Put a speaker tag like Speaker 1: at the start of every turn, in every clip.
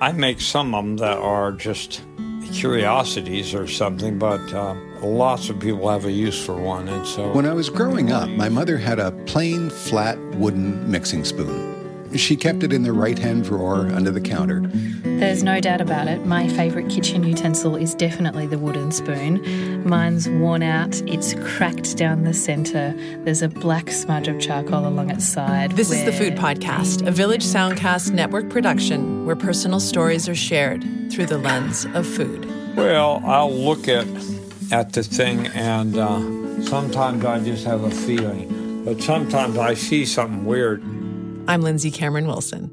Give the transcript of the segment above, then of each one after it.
Speaker 1: I make some of them that are just curiosities or something, but uh, lots of people have a use for one. And so,
Speaker 2: when I was growing up, my mother had a plain, flat wooden mixing spoon. She kept it in the right hand drawer under the counter.
Speaker 3: There's no doubt about it. My favourite kitchen utensil is definitely the wooden spoon. Mine's worn out, it's cracked down the centre, there's a black smudge of charcoal along its side.
Speaker 4: This
Speaker 3: where...
Speaker 4: is The Food Podcast, a Village Soundcast network production where personal stories are shared through the lens of food.
Speaker 1: Well, I'll look at, at the thing and uh, sometimes I just have a feeling, but sometimes I see something weird.
Speaker 4: I'm Lindsay Cameron Wilson.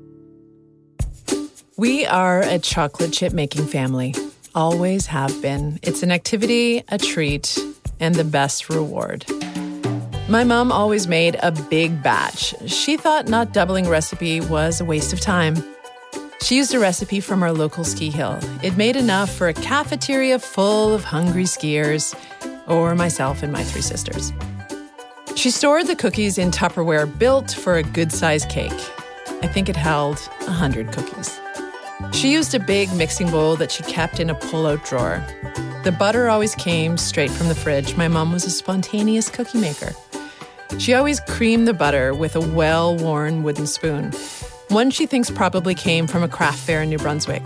Speaker 4: We are a chocolate chip making family, always have been. It's an activity, a treat, and the best reward. My mom always made a big batch. She thought not doubling recipe was a waste of time. She used a recipe from our local ski hill. It made enough for a cafeteria full of hungry skiers, or myself and my three sisters. She stored the cookies in Tupperware built for a good sized cake. I think it held 100 cookies. She used a big mixing bowl that she kept in a pull out drawer. The butter always came straight from the fridge. My mom was a spontaneous cookie maker. She always creamed the butter with a well worn wooden spoon. One she thinks probably came from a craft fair in New Brunswick.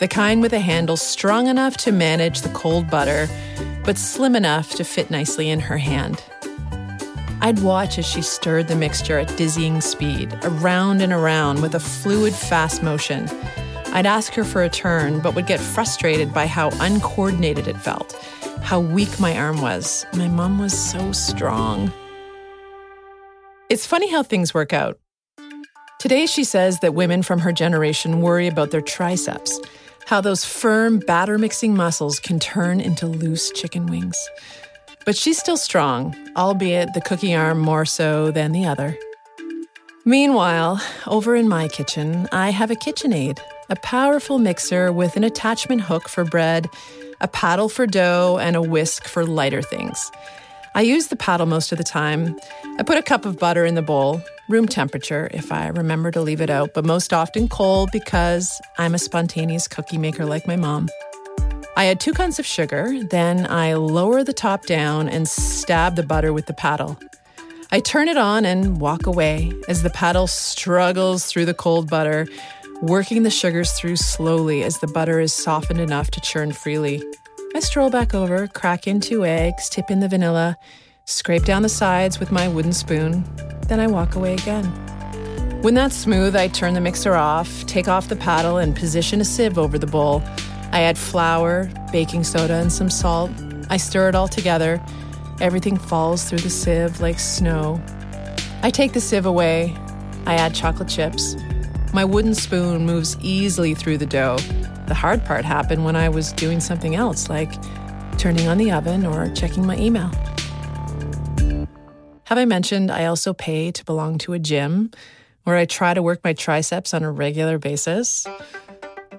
Speaker 4: The kind with a handle strong enough to manage the cold butter, but slim enough to fit nicely in her hand. I'd watch as she stirred the mixture at dizzying speed, around and around with a fluid, fast motion. I'd ask her for a turn, but would get frustrated by how uncoordinated it felt, how weak my arm was. My mom was so strong. It's funny how things work out. Today, she says that women from her generation worry about their triceps, how those firm batter mixing muscles can turn into loose chicken wings. But she's still strong, albeit the cookie arm more so than the other. Meanwhile, over in my kitchen, I have a KitchenAid, a powerful mixer with an attachment hook for bread, a paddle for dough, and a whisk for lighter things. I use the paddle most of the time. I put a cup of butter in the bowl, room temperature if I remember to leave it out, but most often cold because I'm a spontaneous cookie maker like my mom. I add two cups of sugar, then I lower the top down and stab the butter with the paddle. I turn it on and walk away as the paddle struggles through the cold butter, working the sugars through slowly as the butter is softened enough to churn freely. I stroll back over, crack in two eggs, tip in the vanilla, scrape down the sides with my wooden spoon, then I walk away again. When that's smooth, I turn the mixer off, take off the paddle, and position a sieve over the bowl. I add flour, baking soda, and some salt. I stir it all together. Everything falls through the sieve like snow. I take the sieve away. I add chocolate chips. My wooden spoon moves easily through the dough. The hard part happened when I was doing something else, like turning on the oven or checking my email. Have I mentioned I also pay to belong to a gym where I try to work my triceps on a regular basis?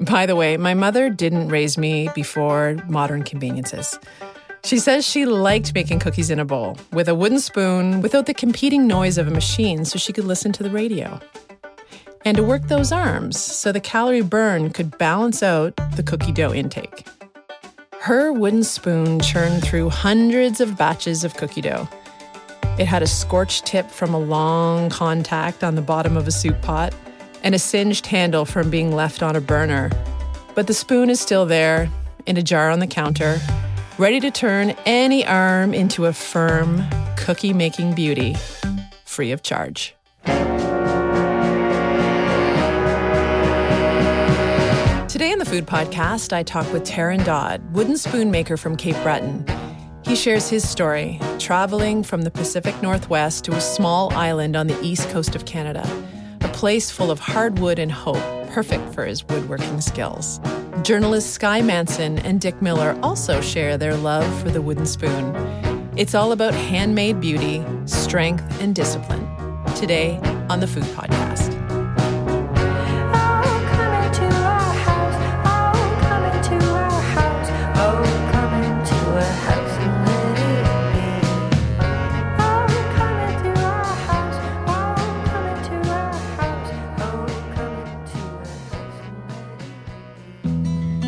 Speaker 4: By the way, my mother didn't raise me before modern conveniences. She says she liked making cookies in a bowl with a wooden spoon without the competing noise of a machine so she could listen to the radio. And to work those arms so the calorie burn could balance out the cookie dough intake. Her wooden spoon churned through hundreds of batches of cookie dough. It had a scorched tip from a long contact on the bottom of a soup pot and a singed handle from being left on a burner. But the spoon is still there in a jar on the counter, ready to turn any arm into a firm, cookie making beauty, free of charge. Today in the Food Podcast, I talk with Terron Dodd, wooden spoon maker from Cape Breton. He shares his story, traveling from the Pacific Northwest to a small island on the east coast of Canada a place full of hardwood and hope, perfect for his woodworking skills. Journalists Skye Manson and Dick Miller also share their love for the wooden spoon. It's all about handmade beauty, strength, and discipline. Today on the Food Podcast.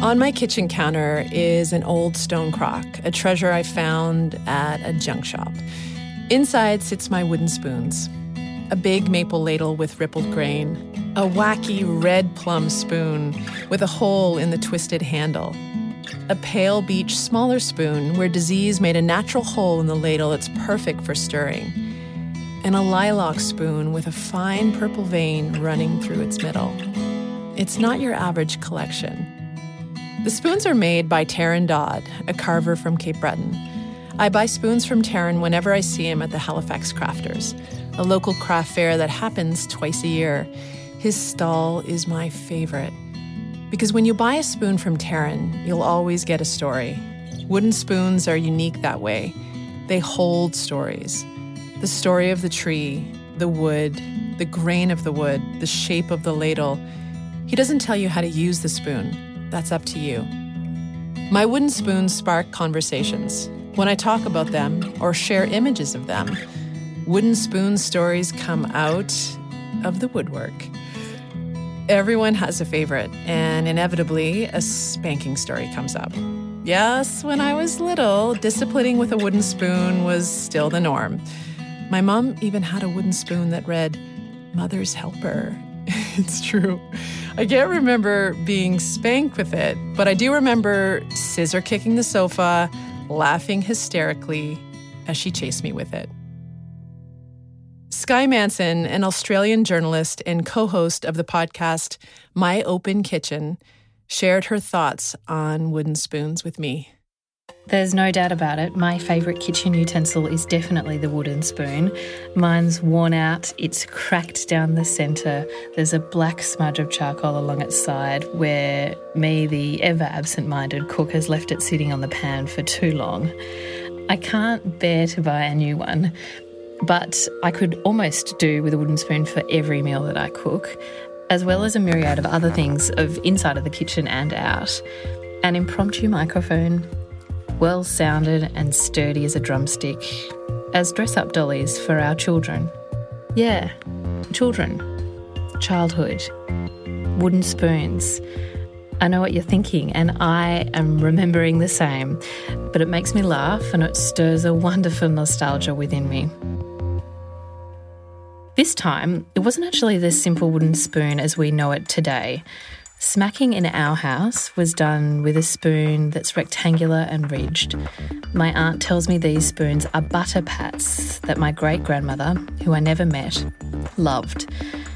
Speaker 4: On my kitchen counter is an old stone crock, a treasure I found at a junk shop. Inside sits my wooden spoons, a big maple ladle with rippled grain, a wacky red plum spoon with a hole in the twisted handle, a pale beech smaller spoon where disease made a natural hole in the ladle that's perfect for stirring, and a lilac spoon with a fine purple vein running through its middle. It's not your average collection. The spoons are made by Terron Dodd, a carver from Cape Breton. I buy spoons from Terron whenever I see him at the Halifax Crafters, a local craft fair that happens twice a year. His stall is my favorite. Because when you buy a spoon from Terron, you'll always get a story. Wooden spoons are unique that way. They hold stories. The story of the tree, the wood, the grain of the wood, the shape of the ladle. He doesn't tell you how to use the spoon. That's up to you. My wooden spoons spark conversations. When I talk about them or share images of them, wooden spoon stories come out of the woodwork. Everyone has a favorite, and inevitably, a spanking story comes up. Yes, when I was little, disciplining with a wooden spoon was still the norm. My mom even had a wooden spoon that read, Mother's Helper. it's true. I can't remember being spanked with it, but I do remember scissor kicking the sofa, laughing hysterically as she chased me with it. Skye Manson, an Australian journalist and co host of the podcast My Open Kitchen, shared her thoughts on wooden spoons with me.
Speaker 3: There's no doubt about it. My favourite kitchen utensil is definitely the wooden spoon. Mine's worn out, it's cracked down the centre. There's a black smudge of charcoal along its side where me, the ever absent minded cook, has left it sitting on the pan for too long. I can't bear to buy a new one, but I could almost do with a wooden spoon for every meal that I cook, as well as a myriad of other things of inside of the kitchen and out. An impromptu microphone, well sounded and sturdy as a drumstick, as dress up dollies for our children. Yeah, children, childhood, wooden spoons. I know what you're thinking, and I am remembering the same, but it makes me laugh and it stirs a wonderful nostalgia within me. This time, it wasn't actually the simple wooden spoon as we know it today. Smacking in our house was done with a spoon that's rectangular and ridged. My aunt tells me these spoons are butter pats that my great grandmother, who I never met, loved.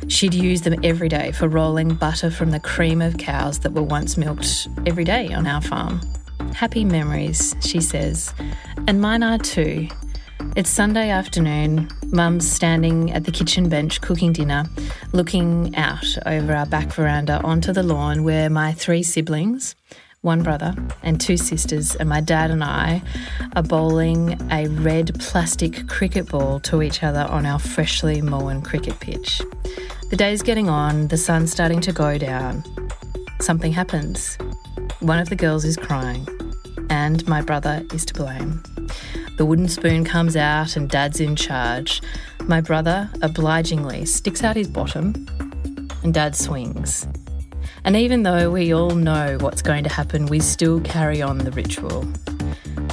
Speaker 3: She'd use them every day for rolling butter from the cream of cows that were once milked every day on our farm. Happy memories, she says, and mine are too. It's Sunday afternoon. Mum's standing at the kitchen bench cooking dinner, looking out over our back veranda onto the lawn where my three siblings, one brother and two sisters, and my dad and I are bowling a red plastic cricket ball to each other on our freshly mown cricket pitch. The day's getting on, the sun's starting to go down. Something happens. One of the girls is crying, and my brother is to blame. The wooden spoon comes out and Dad's in charge. My brother obligingly sticks out his bottom and Dad swings. And even though we all know what's going to happen, we still carry on the ritual.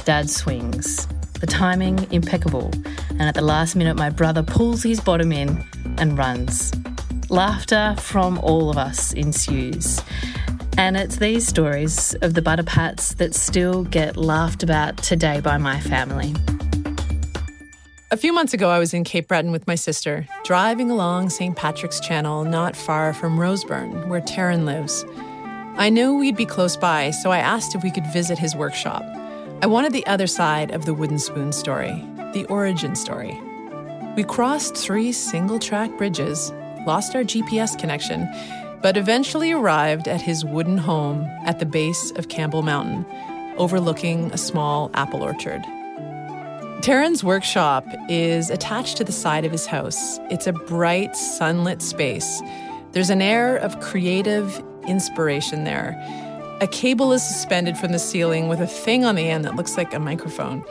Speaker 3: Dad swings. The timing impeccable, and at the last minute, my brother pulls his bottom in and runs. Laughter from all of us ensues. And it's these stories of the butter pats that still get laughed about today by my family.
Speaker 4: A few months ago, I was in Cape Breton with my sister, driving along St. Patrick's Channel not far from Roseburn, where Terron lives. I knew we'd be close by, so I asked if we could visit his workshop. I wanted the other side of the wooden spoon story, the origin story. We crossed three single track bridges, lost our GPS connection, but eventually arrived at his wooden home at the base of Campbell Mountain, overlooking a small apple orchard. Terron's workshop is attached to the side of his house. It's a bright, sunlit space. There's an air of creative inspiration there. A cable is suspended from the ceiling with a thing on the end that looks like a microphone.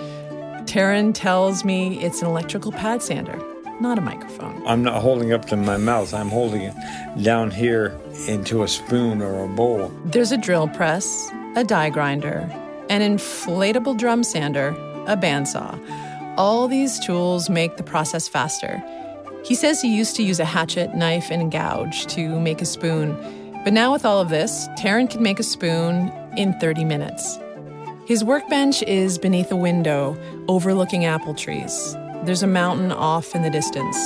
Speaker 4: Terron tells me it's an electrical pad sander not a microphone.
Speaker 1: I'm not holding up to my mouth. I'm holding it down here into a spoon or a bowl.
Speaker 4: There's a drill press, a die grinder, an inflatable drum sander, a bandsaw. All these tools make the process faster. He says he used to use a hatchet, knife, and gouge to make a spoon, but now with all of this, Terron can make a spoon in 30 minutes. His workbench is beneath a window overlooking apple trees. There's a mountain off in the distance.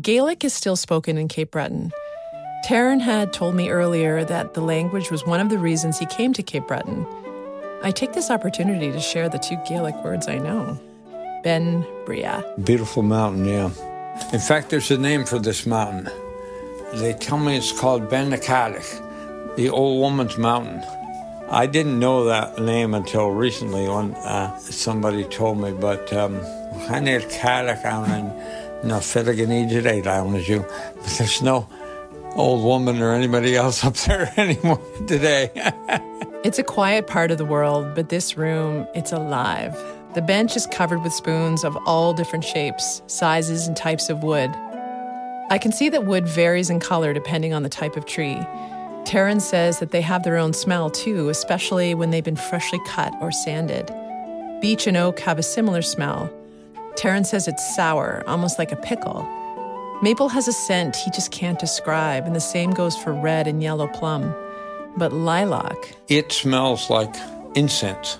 Speaker 4: Gaelic is still spoken in Cape Breton. Terron had told me earlier that the language was one of the reasons he came to Cape Breton. I take this opportunity to share the two Gaelic words I know Ben Bria.
Speaker 1: Beautiful mountain, yeah. In fact, there's a name for this mountain. They tell me it's called Ben Nakalik, the old woman's mountain. I didn't know that name until recently when uh, somebody told me, but um, no. But there's no old woman or anybody else up there anymore today.
Speaker 4: it's a quiet part of the world, but this room, it's alive. The bench is covered with spoons of all different shapes, sizes, and types of wood. I can see that wood varies in color depending on the type of tree. Terron says that they have their own smell too, especially when they've been freshly cut or sanded. Beech and oak have a similar smell, Terron says it's sour, almost like a pickle. Maple has a scent he just can't describe, and the same goes for red and yellow plum. But lilac.
Speaker 1: It smells like incense.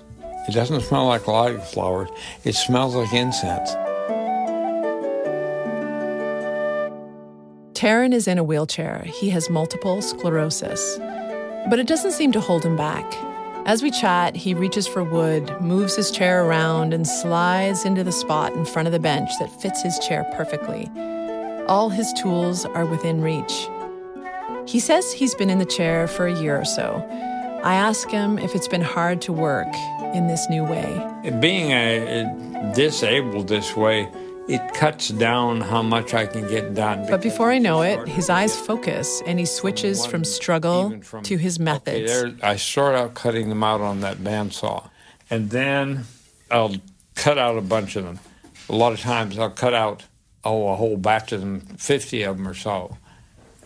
Speaker 1: It doesn't smell like lilac flowers, it smells like incense.
Speaker 4: Terron is in a wheelchair. He has multiple sclerosis. But it doesn't seem to hold him back. As we chat, he reaches for wood, moves his chair around, and slides into the spot in front of the bench that fits his chair perfectly. All his tools are within reach. He says he's been in the chair for a year or so. I ask him if it's been hard to work in this new way.
Speaker 1: Being a, disabled this way, it cuts down how much I can get done.
Speaker 4: But before I know it, his eyes focus and he switches from struggle from, to his methods.
Speaker 1: Okay, I start out cutting them out on that bandsaw, and then I'll cut out a bunch of them. A lot of times I'll cut out oh a whole batch of them, fifty of them or so,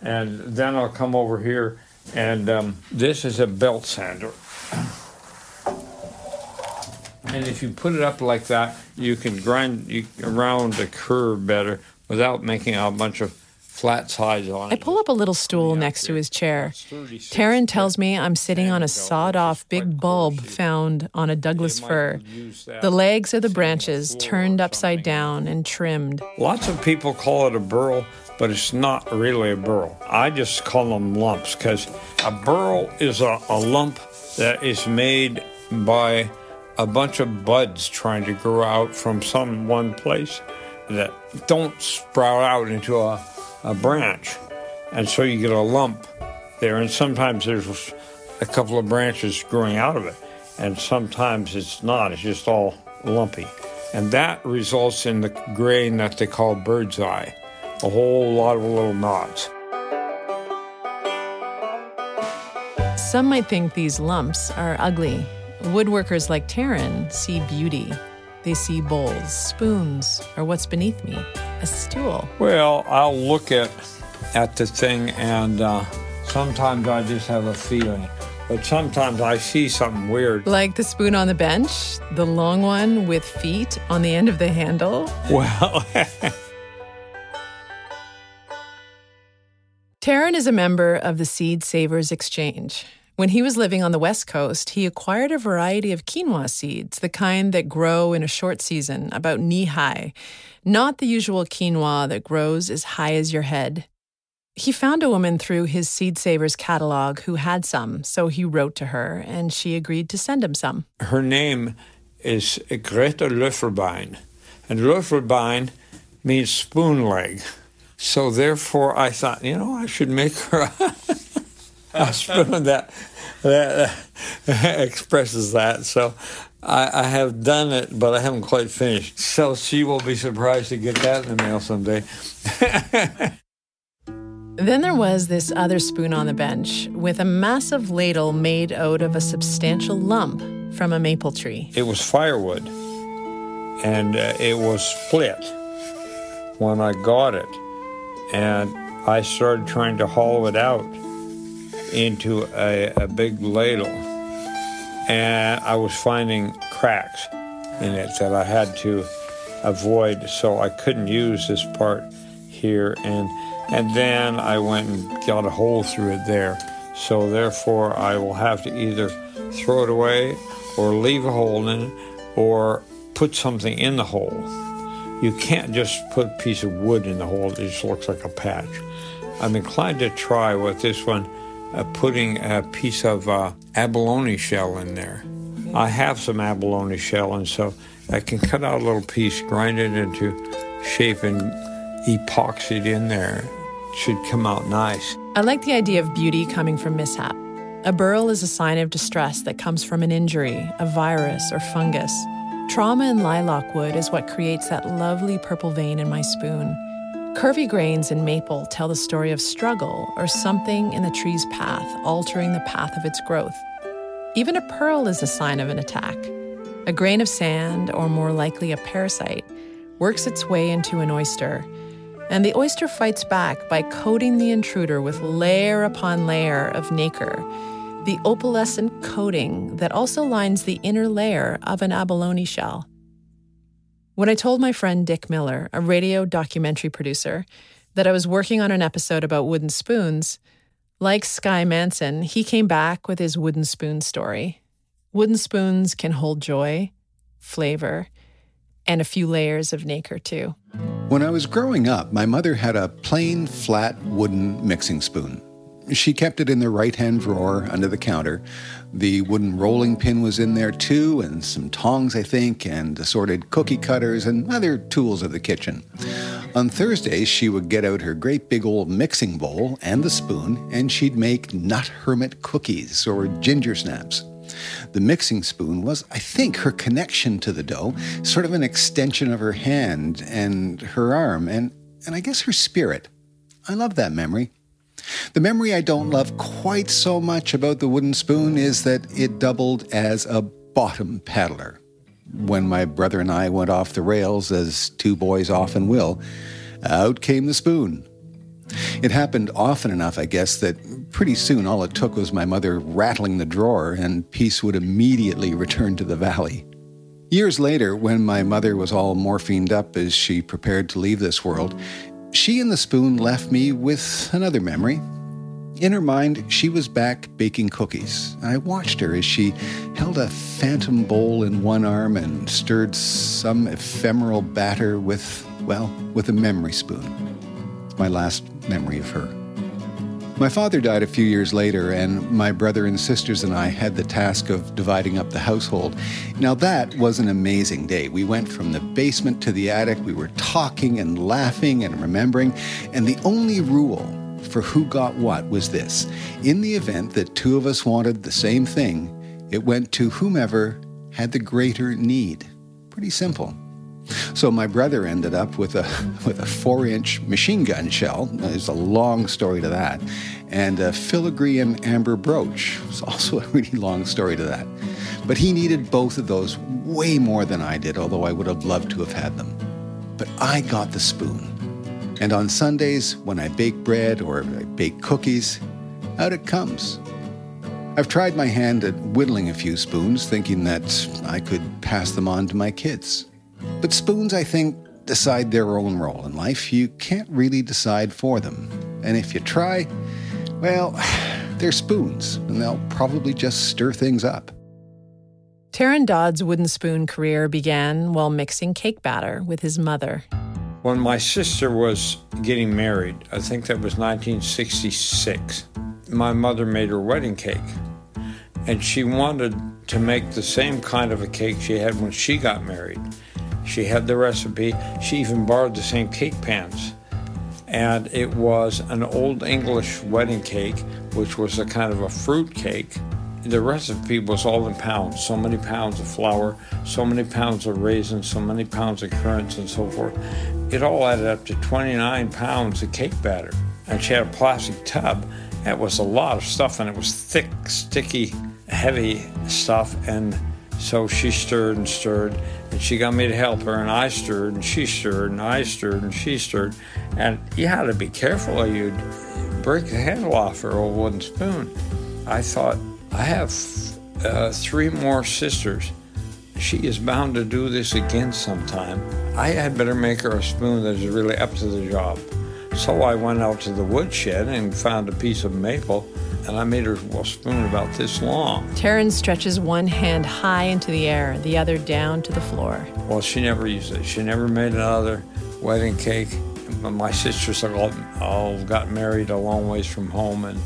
Speaker 1: and then I'll come over here and um, this is a belt sander. And if you put it up like that, you can grind you, around the curve better without making a bunch of flat sides on
Speaker 4: it. I pull up a little stool next to his chair. Terron tells me I'm sitting on a sawed off big bulb found on a Douglas fir. The legs are the branches turned upside down and trimmed.
Speaker 1: Lots of people call it a burl, but it's not really a burl. I just call them lumps because a burl is a, a lump that is made by a bunch of buds trying to grow out from some one place that don't sprout out into a, a branch. And so you get a lump there. And sometimes there's a couple of branches growing out of it. And sometimes it's not, it's just all lumpy. And that results in the grain that they call bird's eye a whole lot of little knots.
Speaker 4: Some might think these lumps are ugly Woodworkers like Terron see beauty. They see bowls, spoons, or what's beneath me, a stool.
Speaker 1: Well, I'll look at at the thing, and uh, sometimes I just have a feeling. But sometimes I see something weird.
Speaker 4: Like the spoon on the bench, the long one with feet on the end of the handle.
Speaker 1: Well,
Speaker 4: Terron is a member of the Seed Savers Exchange. When he was living on the West Coast, he acquired a variety of quinoa seeds, the kind that grow in a short season, about knee high, not the usual quinoa that grows as high as your head. He found a woman through his Seed Savers catalog who had some, so he wrote to her and she agreed to send him some.
Speaker 1: Her name is Greta Löffelbein, and Löffelbein means spoon leg. So therefore, I thought, you know, I should make her a spoon that, that expresses that. So I, I, have done it, but I haven't quite finished. So she will be surprised to get that in the mail someday.
Speaker 4: then there was this other spoon on the bench with a massive ladle made out of a substantial lump from a maple tree.
Speaker 1: It was firewood, and uh, it was split when I got it. And I started trying to hollow it out into a, a big ladle. And I was finding cracks in it that I had to avoid, so I couldn't use this part here. And, and then I went and got a hole through it there. So therefore, I will have to either throw it away or leave a hole in it or put something in the hole. You can't just put a piece of wood in the hole, it just looks like a patch. I'm inclined to try with this one, putting a piece of uh, abalone shell in there. I have some abalone shell, and so I can cut out a little piece, grind it into shape, and epoxy it in there. It should come out nice.
Speaker 4: I like the idea of beauty coming from mishap. A burl is a sign of distress that comes from an injury, a virus, or fungus. Trauma in lilac wood is what creates that lovely purple vein in my spoon. Curvy grains in maple tell the story of struggle or something in the tree's path altering the path of its growth. Even a pearl is a sign of an attack. A grain of sand, or more likely a parasite, works its way into an oyster, and the oyster fights back by coating the intruder with layer upon layer of nacre, the opalescent coating that also lines the inner layer of an abalone shell. When I told my friend Dick Miller, a radio documentary producer, that I was working on an episode about wooden spoons, like Skye Manson, he came back with his wooden spoon story. Wooden spoons can hold joy, flavor, and a few layers of nacre too.
Speaker 2: When I was growing up, my mother had a plain, flat wooden mixing spoon. She kept it in the right hand drawer under the counter. The wooden rolling pin was in there too, and some tongs, I think, and assorted cookie cutters and other tools of the kitchen. On Thursdays, she would get out her great big old mixing bowl and the spoon, and she'd make nut hermit cookies or ginger snaps. The mixing spoon was, I think, her connection to the dough, sort of an extension of her hand and her arm, and, and I guess her spirit. I love that memory. The memory I don't love quite so much about the wooden spoon is that it doubled as a bottom paddler. When my brother and I went off the rails, as two boys often will, out came the spoon. It happened often enough, I guess, that pretty soon all it took was my mother rattling the drawer and peace would immediately return to the valley. Years later, when my mother was all morphined up as she prepared to leave this world, she and the spoon left me with another memory. In her mind, she was back baking cookies. I watched her as she held a phantom bowl in one arm and stirred some ephemeral batter with, well, with a memory spoon. It's my last memory of her. My father died a few years later, and my brother and sisters and I had the task of dividing up the household. Now, that was an amazing day. We went from the basement to the attic. We were talking and laughing and remembering, and the only rule for who got what was this in the event that two of us wanted the same thing, it went to whomever had the greater need. Pretty simple. So my brother ended up with a with a four-inch machine gun shell. There's a long story to that, and a filigree and amber brooch. It's also a really long story to that. But he needed both of those way more than I did, although I would have loved to have had them. But I got the spoon. And on Sundays, when I bake bread or I bake cookies, out it comes. I've tried my hand at whittling a few spoons, thinking that I could pass them on to my kids. But spoons, I think, decide their own role in life. You can't really decide for them. And if you try, well, they're spoons, and they'll probably just stir things up.
Speaker 4: Terron Dodd's wooden spoon career began while mixing cake batter with his mother.
Speaker 1: When my sister was getting married, I think that was 1966, my mother made her wedding cake. And she wanted to make the same kind of a cake she had when she got married. She had the recipe. She even borrowed the same cake pans. And it was an old English wedding cake, which was a kind of a fruit cake. The recipe was all in pounds so many pounds of flour, so many pounds of raisins, so many pounds of currants, and so forth. It all added up to 29 pounds of cake batter. And she had a plastic tub. It was a lot of stuff, and it was thick, sticky, heavy stuff. And so she stirred and stirred And she got me to help her, and I stirred, and she stirred, and I stirred, and she stirred. And you had to be careful or you'd break the handle off her old wooden spoon. I thought, I have uh, three more sisters. She is bound to do this again sometime. I had better make her a spoon that is really up to the job. So I went out to the woodshed and found a piece of maple, and I made her a spoon about this long.
Speaker 4: Terron stretches one hand high into the air, the other down to the floor.
Speaker 1: Well, she never used it. She never made another wedding cake. But my sisters all, all got married a long ways from home, and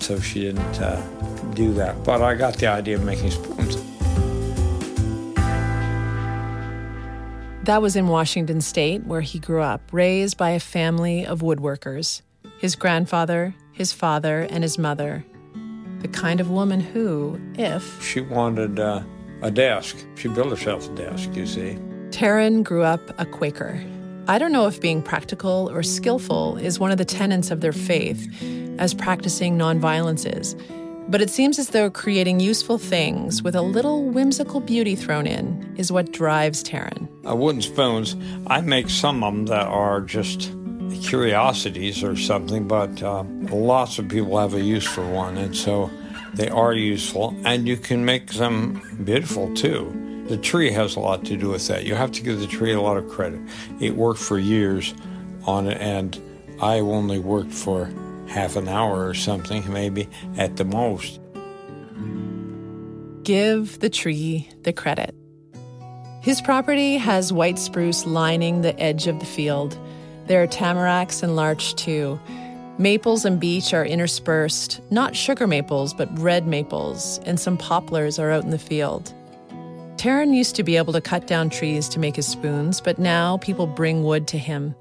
Speaker 1: so she didn't uh, do that. But I got the idea of making spoons.
Speaker 4: That was in Washington state, where he grew up, raised by a family of woodworkers his grandfather, his father, and his mother. The kind of woman who, if.
Speaker 1: She wanted uh, a desk. She built herself a desk, you see.
Speaker 4: Terron grew up a Quaker. I don't know if being practical or skillful is one of the tenets of their faith, as practicing nonviolence is. But it seems as though creating useful things with a little whimsical beauty thrown in is what drives Terron.
Speaker 1: Uh, wooden spoons, I make some of them that are just curiosities or something, but uh, lots of people have a use for one, and so they are useful, and you can make them beautiful too. The tree has a lot to do with that. You have to give the tree a lot of credit. It worked for years on it, and I only worked for half an hour or something, maybe at the most.
Speaker 4: Give the tree the credit. His property has white spruce lining the edge of the field. There are tamaracks and larch too. Maples and beech are interspersed, not sugar maples, but red maples, and some poplars are out in the field. Terron used to be able to cut down trees to make his spoons, but now people bring wood to him.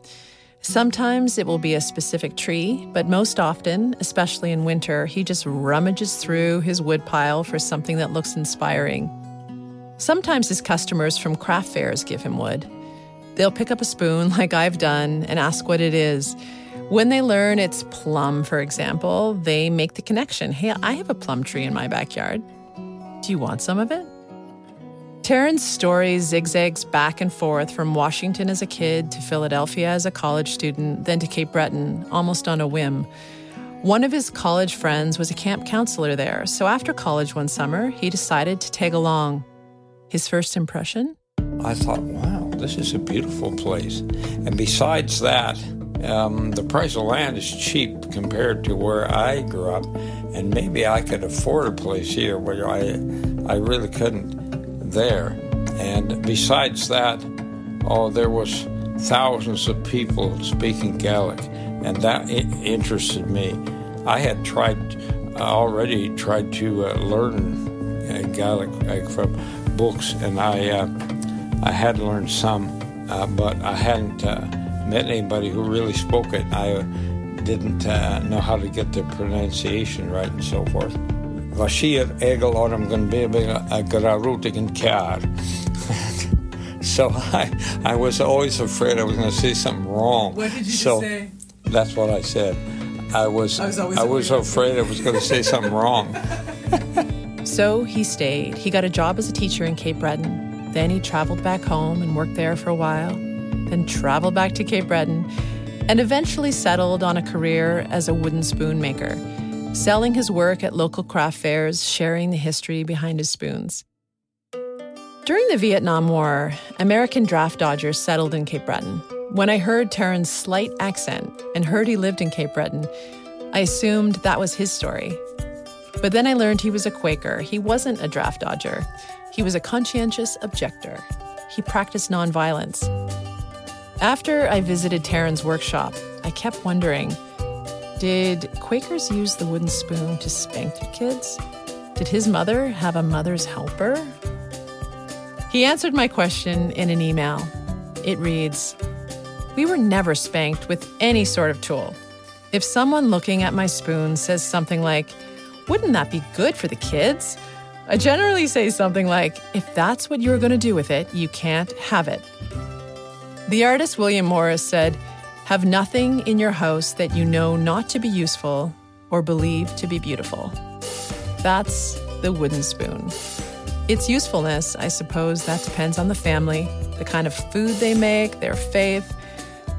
Speaker 4: Sometimes it will be a specific tree, but most often, especially in winter, he just rummages through his wood pile for something that looks inspiring. Sometimes his customers from craft fairs give him wood. They'll pick up a spoon, like I've done, and ask what it is. When they learn it's plum, for example, they make the connection hey, I have a plum tree in my backyard. Do you want some of it? Terron's story zigzags back and forth from Washington as a kid to Philadelphia as a college student, then to Cape Breton, almost on a whim. One of his college friends was a camp counselor there, so after college one summer, he decided to tag along. His first impression?
Speaker 1: I thought, wow, this is a beautiful place. And besides that, um, the price of land is cheap compared to where I grew up, and maybe I could afford a place here where I, I really couldn't there. And besides that, oh, there was thousands of people speaking Gaelic, and that interested me. I had tried already tried to uh, learn uh, Gaelic uh, from books, and I uh, I had learned some, uh, but I hadn't uh, met anybody who really spoke it. I didn't know how to get the pronunciation right and so forth. Vashir Egel Oram Gunbebe Gararutik Kar. So I, I was always afraid I was going to say something wrong.
Speaker 4: What did you
Speaker 1: so
Speaker 4: say?
Speaker 1: That's what I said. I was
Speaker 4: I was,
Speaker 1: I was afraid I was going to say something wrong.
Speaker 4: So he stayed. He got a job as a teacher in Cape Breton. Then he traveled back home and worked there for a while. Then traveled back to Cape Breton and eventually settled on a career as a wooden spoon maker selling his work at local craft fairs, sharing the history behind his spoons. During the Vietnam War, American draft dodgers settled in Cape Breton. When I heard Terron's slight accent and heard he lived in Cape Breton, I assumed that was his story. But then I learned he was a Quaker. He wasn't a draft dodger. He was a conscientious objector. He practiced nonviolence. After I visited Terron's workshop, I kept wondering did Quakers use the wooden spoon to spank their kids? Did his mother have a mother's helper? He answered my question in an email. It reads We were never spanked with any sort of tool. If someone looking at my spoon says something like, Wouldn't that be good for the kids? I generally say something like, If that's what you're going to do with it, you can't have it. The artist William Morris said, have nothing in your house that you know not to be useful or believe to be beautiful. That's the wooden spoon. Its usefulness, I suppose, that depends on the family, the kind of food they make, their faith,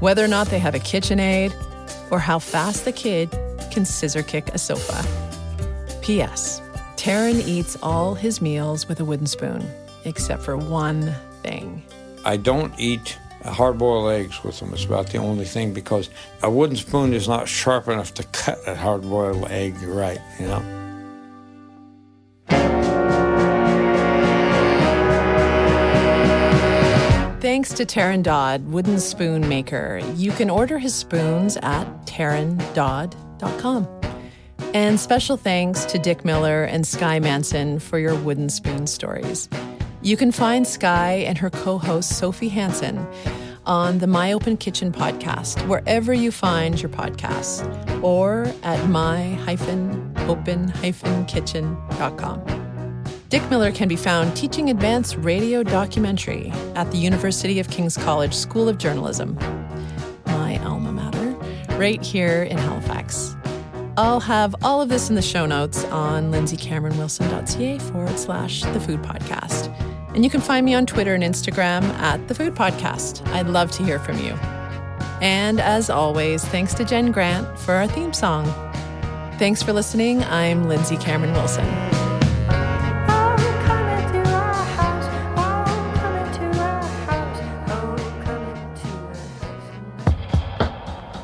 Speaker 4: whether or not they have a KitchenAid, or how fast the kid can scissor kick a sofa. P.S. Terron eats all his meals with a wooden spoon, except for one thing.
Speaker 1: I don't eat hard boiled eggs with them. It's about the only thing because a wooden spoon is not sharp enough to cut a hard boiled egg right, you know?
Speaker 4: Thanks to Terron Dodd, wooden spoon maker. You can order his spoons at terrondodd.com. And special thanks to Dick Miller and Skye Manson for your wooden spoon stories. You can find Skye and her co host Sophie Hansen on the My Open Kitchen podcast, wherever you find your podcasts, or at my-open-kitchen.com. Dick Miller can be found teaching advanced radio documentary at the University of King's College School of Journalism, my alma mater, right here in Halifax. I'll have all of this in the show notes on lindsaycameronwilson.ca forward slash the food podcast. And you can find me on Twitter and Instagram at the food podcast. I'd love to hear from you. And as always, thanks to Jen Grant for our theme song. Thanks for listening. I'm Lindsay Cameron Wilson.